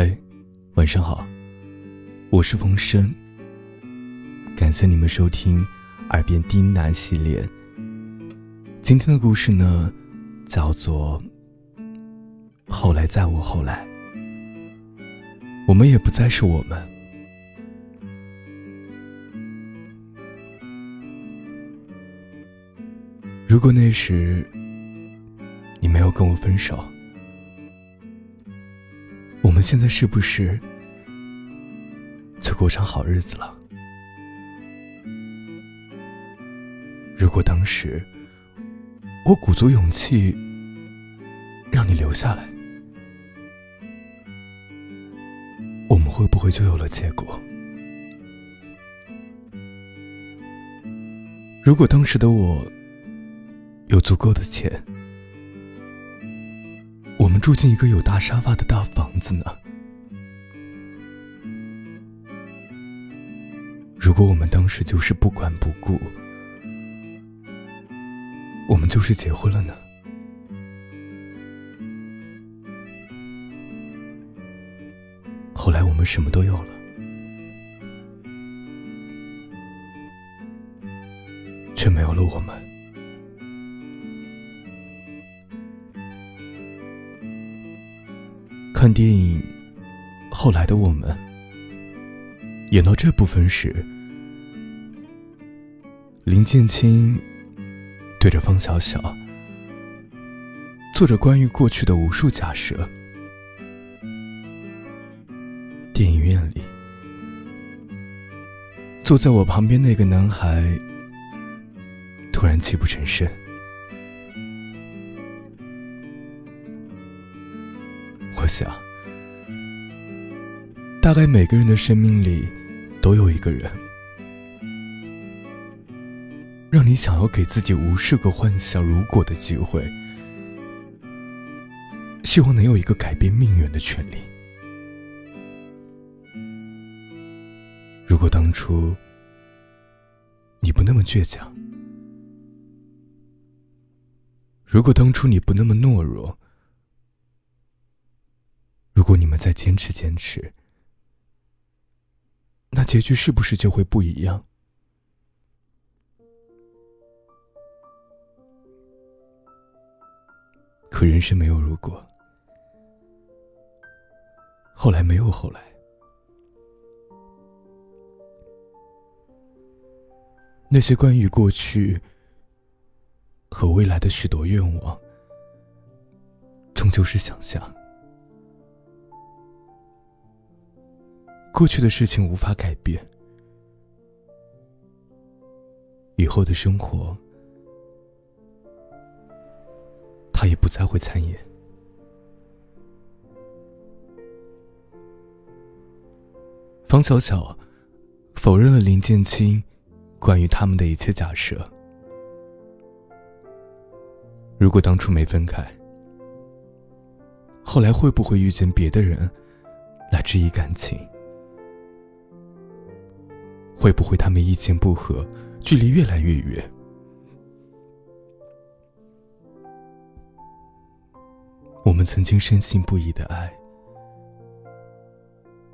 嗨，晚上好，我是冯生。感谢你们收听《耳边低喃》系列。今天的故事呢，叫做《后来在我后来》，我们也不再是我们。如果那时你没有跟我分手。我们现在是不是就过上好日子了？如果当时我鼓足勇气让你留下来，我们会不会就有了结果？如果当时的我有足够的钱？住进一个有大沙发的大房子呢。如果我们当时就是不管不顾，我们就是结婚了呢。后来我们什么都有了，却没有了我们。看电影，后来的我们演到这部分时，林建清对着方小小做着关于过去的无数假设。电影院里，坐在我旁边那个男孩突然泣不成声。想，大概每个人的生命里都有一个人，让你想要给自己无数个幻想如果的机会，希望能有一个改变命运的权利。如果当初你不那么倔强，如果当初你不那么懦弱。你们再坚持坚持，那结局是不是就会不一样？可人生没有如果，后来没有后来，那些关于过去和未来的许多愿望，终究是想象。过去的事情无法改变，以后的生活，他也不再会参演。方小巧否认了林建清关于他们的一切假设。如果当初没分开，后来会不会遇见别的人来质疑感情？会不会他们意见不合，距离越来越远？我们曾经深信不疑的爱，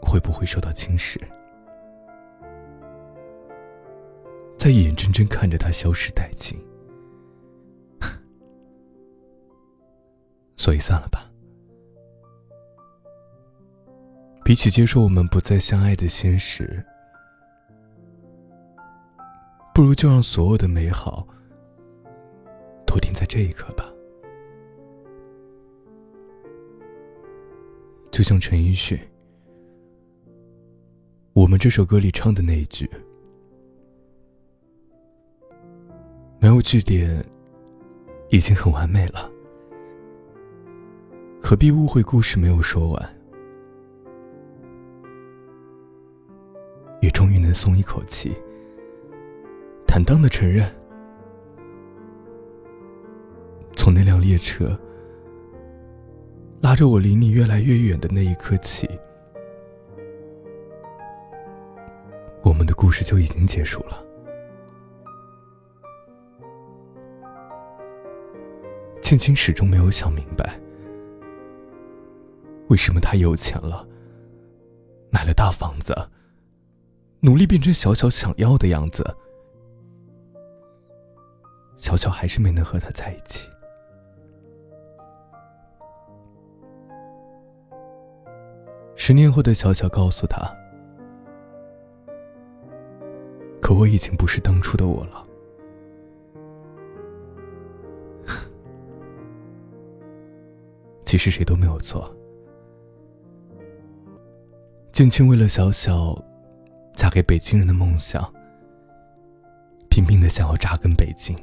会不会受到侵蚀？在眼睁睁看着它消失殆尽，所以算了吧。比起接受我们不再相爱的现实。不如就让所有的美好都停在这一刻吧。就像陈奕迅《我们》这首歌里唱的那一句：“没有句点，已经很完美了，何必误会故事没有说完？也终于能松一口气。”坦荡的承认，从那辆列车拉着我离你越来越远的那一刻起，我们的故事就已经结束了。青青始终没有想明白，为什么他有钱了，买了大房子，努力变成小小想要的样子，小小还是没能和他在一起。十年后的小小告诉他：“可我已经不是当初的我了。”其实谁都没有错。建青为了小小嫁给北京人的梦想，拼命的想要扎根北京，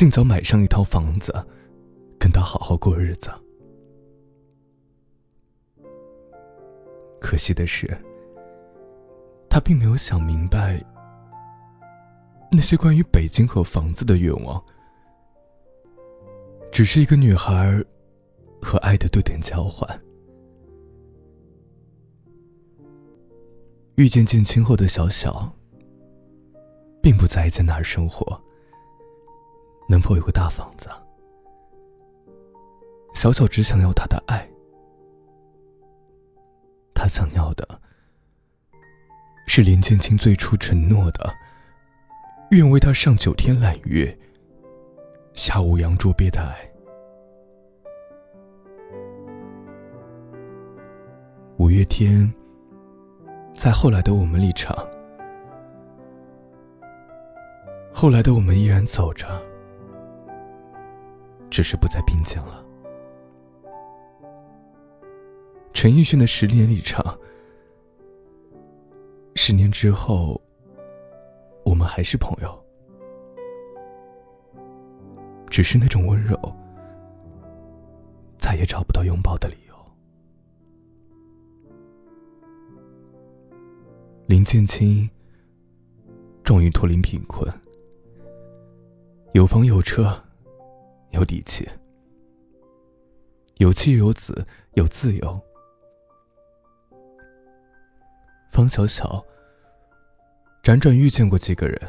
尽早买上一套房子，跟他好好过日子。可惜的是，他并没有想明白，那些关于北京和房子的愿望，只是一个女孩和爱的对等交换。遇见建青后的小小，并不在意在哪儿生活，能否有个大房子。小小只想要他的爱，他想要的是林建清最初承诺的，愿为他上九天揽月，下五洋捉鳖的爱。五月天。在后来的我们里唱，后来的我们依然走着，只是不再并肩了。陈奕迅的《十年》里唱，十年之后，我们还是朋友，只是那种温柔，再也找不到拥抱的理由。林建清终于脱离贫困，有房有车，有底气，有妻有子，有自由。方小小辗转遇见过几个人，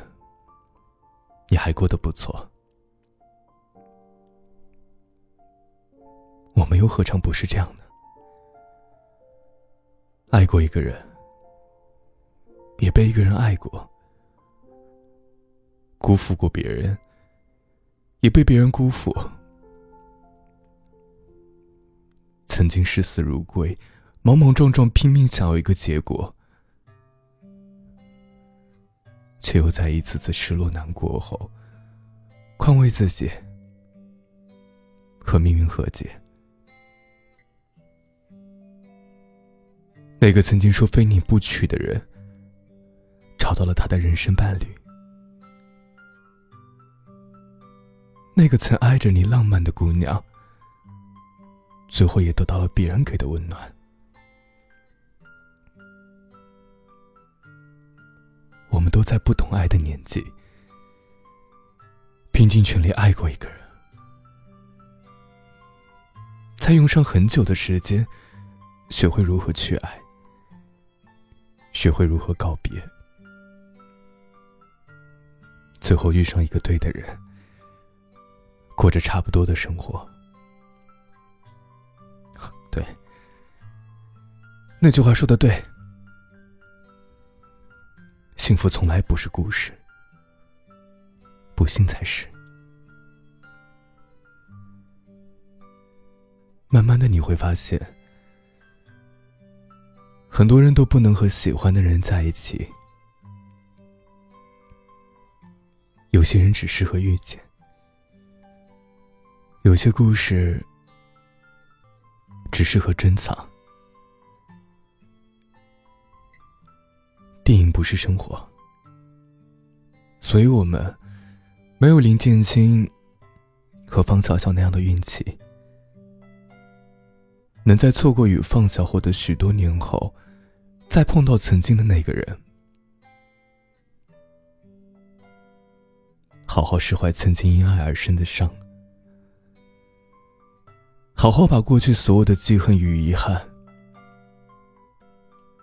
你还过得不错，我们又何尝不是这样呢？爱过一个人。也被一个人爱过，辜负过别人，也被别人辜负。曾经视死如归，莽莽撞撞拼命想要一个结果，却又在一次次失落难过后，宽慰自己，和命运和解。那个曾经说非你不娶的人。找到了他的人生伴侣，那个曾爱着你浪漫的姑娘，最后也得到了别人给的温暖。我们都在不懂爱的年纪，拼尽全力爱过一个人，才用上很久的时间，学会如何去爱，学会如何告别。最后遇上一个对的人，过着差不多的生活。对，那句话说的对，幸福从来不是故事，不幸才是。慢慢的你会发现，很多人都不能和喜欢的人在一起。有些人只适合遇见，有些故事只适合珍藏。电影不是生活，所以我们没有林建清和方小小那样的运气，能在错过与放下后的许多年后，再碰到曾经的那个人。好好释怀曾经因爱而生的伤，好好把过去所有的记恨与遗憾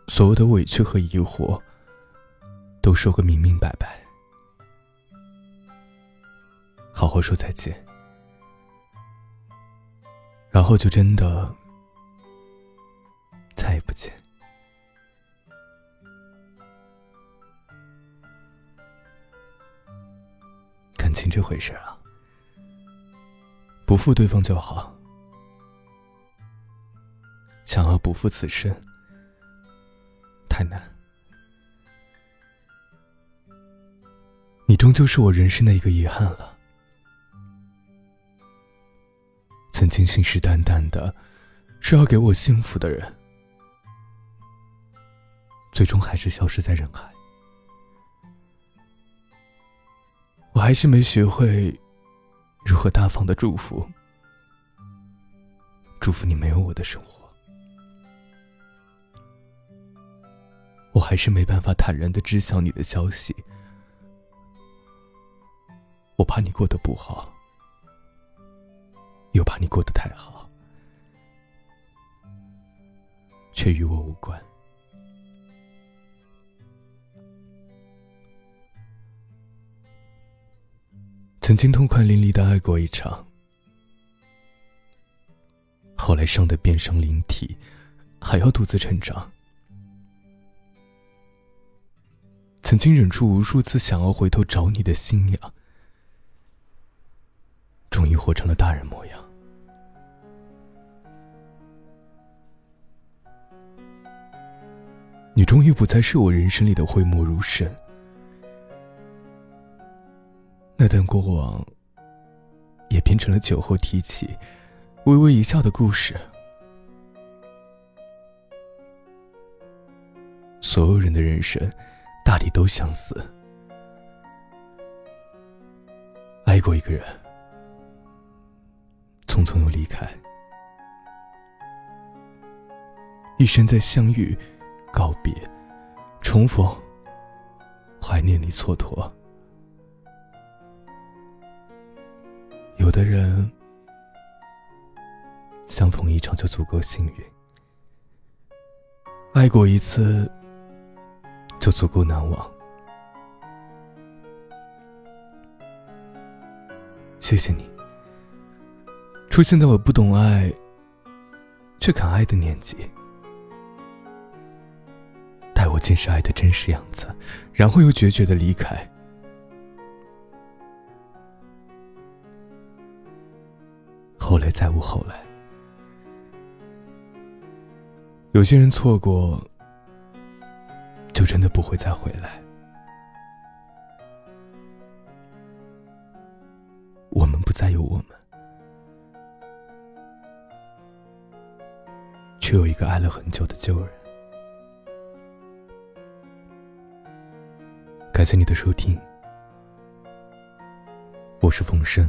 所有的委屈和疑惑都说个明明白白。好好说再见。然后就真的再也不见。感情这回事啊不负对方就好。想要不负此生，太难。你终究是我人生的一个遗憾了。曾经信誓旦旦的说要给我幸福的人，最终还是消失在人海。我还是没学会如何大方的祝福，祝福你没有我的生活。我还是没办法坦然的知晓你的消息，我怕你过得不好，又怕你过得太好，却与我无关。曾经痛快淋漓的爱过一场，后来伤得遍伤灵体，还要独自成长。曾经忍住无数次想要回头找你的心痒，终于活成了大人模样。你终于不再是我人生里的讳莫如深。那段过往，也变成了酒后提起、微微一笑的故事。所有人的人生，大抵都相似。爱过一个人，匆匆又离开，一生在相遇、告别、重逢、怀念里蹉跎。有的人相逢一场就足够幸运，爱过一次就足够难忘。谢谢你，出现在我不懂爱却敢爱的年纪，带我见识爱的真实样子，然后又决绝的离开。后来再无后来。有些人错过，就真的不会再回来。我们不再有我们，却有一个爱了很久的旧人。感谢你的收听，我是冯生。